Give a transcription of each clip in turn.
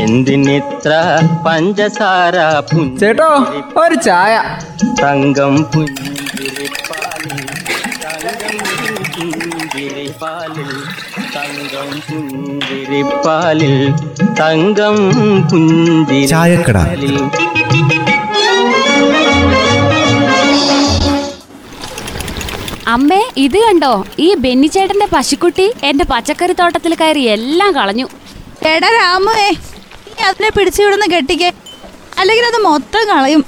എന്തിനിത്ര പഞ്ചസാര ചേട്ടോ ഒരു ചായ. തങ്കം പുഞ്ചിരിപ്പാലിൽ തങ്കം പുഞ്ചിരിപ്പാലിൽ തങ്കം പുഞ്ചിരിപ്പാലിൽ. തങ്കം ചായക്കട. പുഞ്ചിരിപ്പാലിൽ അമ്മേ ഇത് കണ്ടോ? ഈ ബെന്നിച്ചേട്ടന്റെ പശുക്കുട്ടി എന്റെ പച്ചക്കറി തോട്ടത്തിൽ കയറി എല്ലാം കളഞ്ഞു. എടാ രാമുവേ നീ അതിനെ പിടിച്ചു വിടുന്ന കെട്ടിക്ക്. അല്ലെങ്കിൽ അത് മൊത്തം കളയും.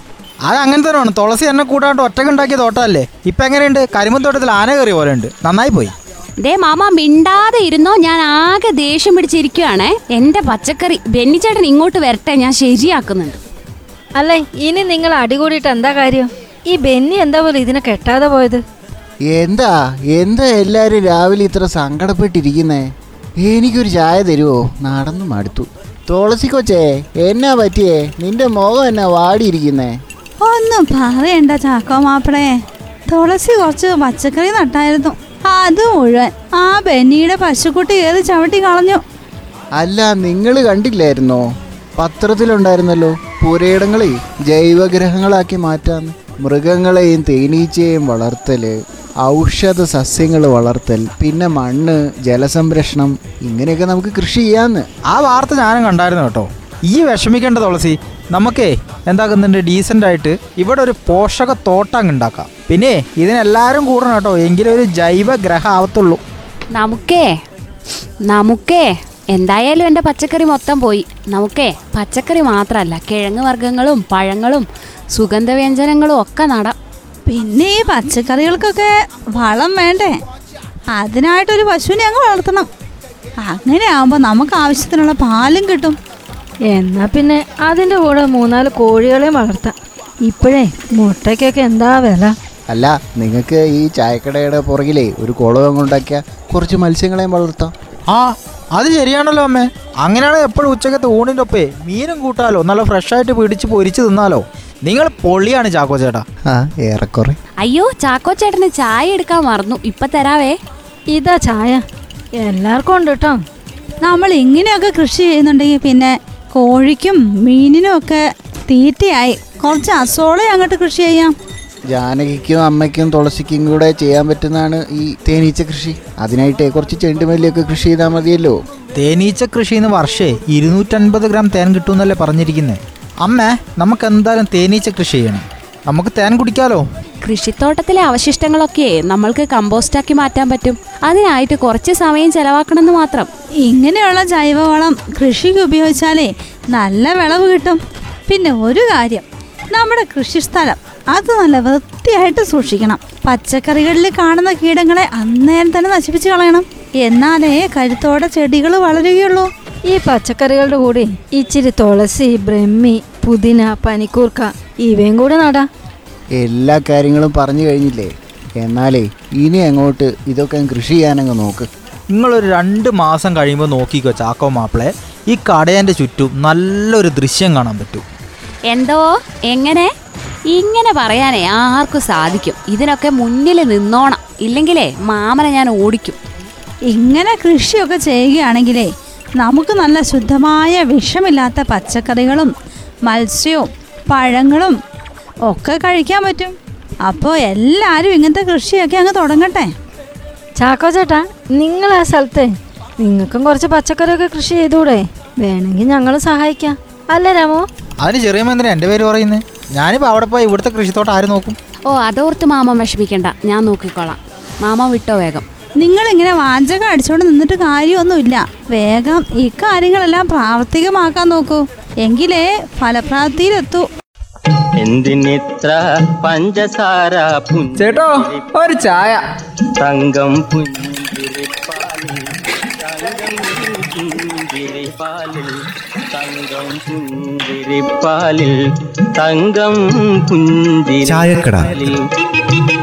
അത് അങ്ങനെ തന്നെയാണ്. തുളസി എന്നെ കൂടാണ്ട് ഒറ്റക്കുണ്ടാക്കിയ തോട്ടമല്ലേ? ഇപ്പൊ എങ്ങനെയുണ്ട്? കരിമ്പൻ തോട്ടത്തിൽ ആന കയറിയ പോലെ ഉണ്ട് നന്നായി പോയി. ദേ മാമ മിണ്ടാതെ ഇരുന്നോ? ഞാൻ ആകെ ദേഷ്യം പിടിച്ചിരിക്കുവാണേ. എന്റെ പച്ചക്കറി ബെന്നിച്ചേട്ടൻ ഇങ്ങോട്ട് വരട്ടെ ഞാൻ ശരിയാക്കുന്നുണ്ട്. അല്ലേ ഇനി നിങ്ങൾ അടികൂടിയിട്ട് എന്താ കാര്യം? ഈ ബെന്നി എന്താ പോലെ ഇതിനെ കെട്ടാതെ പോയത്? എന്താ? എന്താ എല്ലാരും രാവിലെ ഇത്ര സങ്കടപ്പെട്ടിരിക്കുന്നേ? എനിക്കൊരു ചായ തരുമോ നടന്നു മടുത്തു. തുളസി കൊച്ചേ എന്നാ പറ്റിയേ? നിന്റെ മുഖം എന്നാ വാടിയിരിക്കുന്നേ? ഒന്നും പറയണ്ട ചാക്കോ മാപ്പിളേ. തുളസി കുറച്ച് പച്ചക്കറി നട്ടായിരുന്നു. അത് മുഴുവൻ. ആ ബെന്നിയുടെ പശുക്കുട്ടി ഏത് ചവിട്ടി കളഞ്ഞു? അല്ല നിങ്ങൾ കണ്ടില്ലായിരുന്നോ? പത്രത്തിലുണ്ടായിരുന്നല്ലോ പുരയിടങ്ങളെ ജൈവഗ്രഹങ്ങളാക്കി മാറ്റാന്ന് മൃഗങ്ങളെയും തേനീച്ചയെയും വളർത്തൽ. ഔഷധ സസ്യങ്ങൾ വളർത്തൽ പിന്നെ മണ്ണ് ജലസംരക്ഷണം ഇങ്ങനെയൊക്കെ നമുക്ക് കൃഷി ചെയ്യാന്ന്. ആ വാർത്ത ഞാനും കണ്ടായിരുന്നു കേട്ടോ. ഈ വിഷമിക്കേണ്ട തുളസി നമുക്കേ എന്താക്കുന്നുണ്ട്? ഡീസന്റ് ആയിട്ട് ഇവിടെ ഒരു പോഷക തോട്ടം അങ്ങ് ഉണ്ടാക്കാം. പിന്നെ ഇതിനെല്ലാവരും കൂടണം കേട്ടോ. എങ്കിലും ഒരു ജൈവ ഗ്രഹം ആവത്തുള്ളൂ. നമുക്കേ നമുക്കേ എന്തായാലും എന്റെ പച്ചക്കറി മൊത്തം പോയി. നമുക്കേ പച്ചക്കറി മാത്രമല്ല കിഴങ്ങ് വർഗങ്ങളും പഴങ്ങളും സുഗന്ധവ്യഞ്ജനങ്ങളും ഒക്കെ നടാം. പിന്നെ ഈ പച്ചക്കറികൾക്കൊക്കെ വളം വേണ്ടേ? അതിനായിട്ടൊരു പശുവിനെ അങ്ങ് വളർത്തണം. അങ്ങനെ ആവുമ്പോൾ നമുക്ക് ആവശ്യത്തിനുള്ള പാലും കിട്ടും. എന്നാ പിന്നെ അതിന്റെ കൂടെ മൂന്നാൽ കോഴികളെയും വളർത്താം. ഇപ്പോഴേ മുട്ടയ്ക്കൊക്കെ എന്താ വില? അല്ല നിങ്ങൾക്ക് ഈ ചായക്കടയുടെ പുറകിലേ ഒരു കുളവും ഉണ്ടാക്കിയ കുറച്ച് മത്സ്യങ്ങളെയും വളർത്താം. ആ അത് ശരിയാണല്ലോ അമ്മേ. അങ്ങനെയാണെങ്കിൽ എപ്പോഴും ഉച്ചക്കത്തെ ഊണിന്റെ ഒപ്പേ മീനും കൂട്ടാലോ? നല്ല ഫ്രഷായിട്ട് പിടിച്ച് പൊരിച്ച് തിന്നാലോ? നിങ്ങൾ പൊള്ളിയാണ് ചാക്കോ ചേട്ടാ. ആ ഏറെക്കുറെ. അയ്യോ ചാക്കോ ചേട്ടന് ചായ എടുക്കാൻ മറന്നു. ഇപ്പൊ തരാവേ. ഇതാ ചായ. എല്ലാവർക്കും ഉണ്ട് കേട്ടോ. നമ്മൾ ഇങ്ങനെയൊക്കെ കൃഷി ചെയ്യുന്നുണ്ടെങ്കിൽ പിന്നെ കോഴിക്കും മീനിനും ഒക്കെ തീറ്റയായി. കുറച്ച് അസോളെ അങ്ങോട്ട് കൃഷി ചെയ്യാം. ജാനകിക്കും അമ്മയ്ക്കും തുളസിക്കും കൂടെ ചെയ്യാൻ പറ്റുന്നതാണ് ഈ തേനീച്ച കൃഷി. അതിനായിട്ട് കുറച്ച് ചെണ്ടുമല്ലിയൊക്കെ കൃഷി ചെയ്താൽ മതിയല്ലോ. തേനീച്ച കൃഷി കൃഷിന്ന് വർഷേ ഇരുന്നൂറ്റൻപത് ഗ്രാം തേൻ കിട്ടുമെന്നല്ലേ പറഞ്ഞിരിക്കുന്നത് അമ്മേ നമുക്ക് എന്തായാലും തേനീച്ച കൃഷി ചെയ്യണം. നമുക്ക് തേൻ കുടിക്കാലോ? കൃഷിത്തോട്ടത്തിലെ അവശിഷ്ടങ്ങളൊക്കെ നമ്മൾക്ക് കമ്പോസ്റ്റാക്കി മാറ്റാൻ പറ്റും. അതിനായിട്ട് കുറച്ച് സമയം ചെലവാക്കണമെന്ന് മാത്രം. ഇങ്ങനെയുള്ള ജൈവവളം കൃഷിക്ക് ഉപയോഗിച്ചാലേ നല്ല വിളവ് കിട്ടും. പിന്നെ ഒരു കാര്യം നമ്മുടെ കൃഷിസ്ഥലം അത് നല്ല വൃത്തിയായിട്ട് സൂക്ഷിക്കണം. പച്ചക്കറികളിൽ കാണുന്ന കീടങ്ങളെ അന്നേരം തന്നെ നശിപ്പിച്ച് കളയണം. എന്നാലേ കരുത്തോടെ ചെടികൾ വളരുകയുള്ളൂ. ഈ പച്ചക്കറികളുടെ കൂടെ ഇച്ചിരി തുളസി ബ്രഹ്മി പുതിന പനിക്കൂർക്ക ഇവയും കൂടെ നടാം. എല്ലാ കാര്യങ്ങളും പറഞ്ഞു കഴിഞ്ഞില്ലേ? എന്നാലേ ഇനി അങ്ങോട്ട് ഇതൊക്കെ കൃഷി ചെയ്യാനങ്ങ് നോക്ക്. നിങ്ങളൊരു രണ്ട് മാസം കഴിയുമ്പോൾ നോക്കിക്കോ ചാക്കോ മാപ്പിളെ. ഈ കടയന്റെ ചുറ്റും നല്ലൊരു ദൃശ്യം കാണാൻ പറ്റും. എന്തോ? എങ്ങനെ? ഇങ്ങനെ പറയാനേ ആർക്കും സാധിക്കും. ഇതിനൊക്കെ മുന്നിൽ നിന്നോണം. ഇല്ലെങ്കിലേ മാമനെ ഞാൻ ഓടിക്കും. ഇങ്ങനെ കൃഷിയൊക്കെ ചെയ്യുകയാണെങ്കിലേ നമുക്ക് നല്ല ശുദ്ധമായ വിഷമില്ലാത്ത പച്ചക്കറികളും മത്സ്യവും പഴങ്ങളും ഒക്കെ കഴിക്കാൻ പറ്റും. അപ്പോൾ എല്ലാവരും ഇങ്ങനത്തെ കൃഷിയൊക്കെ അങ്ങ് തുടങ്ങട്ടെ. ചാക്കോ ചേട്ടാ നിങ്ങൾ ആ സ്ഥലത്തെ നിങ്ങൾക്കും കുറച്ച് പച്ചക്കറിയൊക്കെ കൃഷി ചെയ്തൂടെ? വേണമെങ്കിൽ ഞങ്ങൾ സഹായിക്കാം. അല്ല രാമോ? അതിന് ചെറിയ മന്ത്രി എന്റെ പേര് പറയുന്നത് ഞാനിപ്പോൾ അവിടെ പോയി ഇവിടുത്തെ കൃഷിത്തോട്ടം ആര് നോക്കും? ഓ അതോർത്ത് മാമൻ വിഷമിക്കണ്ട. ഞാൻ നോക്കിക്കോളാം. മാമ വിട്ടോ വേഗം. നിങ്ങളിങ്ങനെ വാഞ്ചകം അടിച്ചോണ്ട് നിന്നിട്ട് കാര്യമൊന്നുമില്ല. വേഗം ഈ കാര്യങ്ങളെല്ലാം പ്രാവർത്തികമാക്കാൻ നോക്കൂ. എങ്കിലേ ഫലപ്രാപ്തിയിലെത്തൂ. എന്തിനിത്ര പഞ്ചസാര ചേട്ടോ ഒരു ചായ. തങ്കം പുഞ്ചിരിപ്പാലിൽ തങ്കം പുഞ്ചിരിപ്പാലിൽ തങ്കം പുഞ്ചിരിപ്പാലിൽ. തങ്കം ചായക്കട. പുഞ്ചിരിപ്പാലിൽ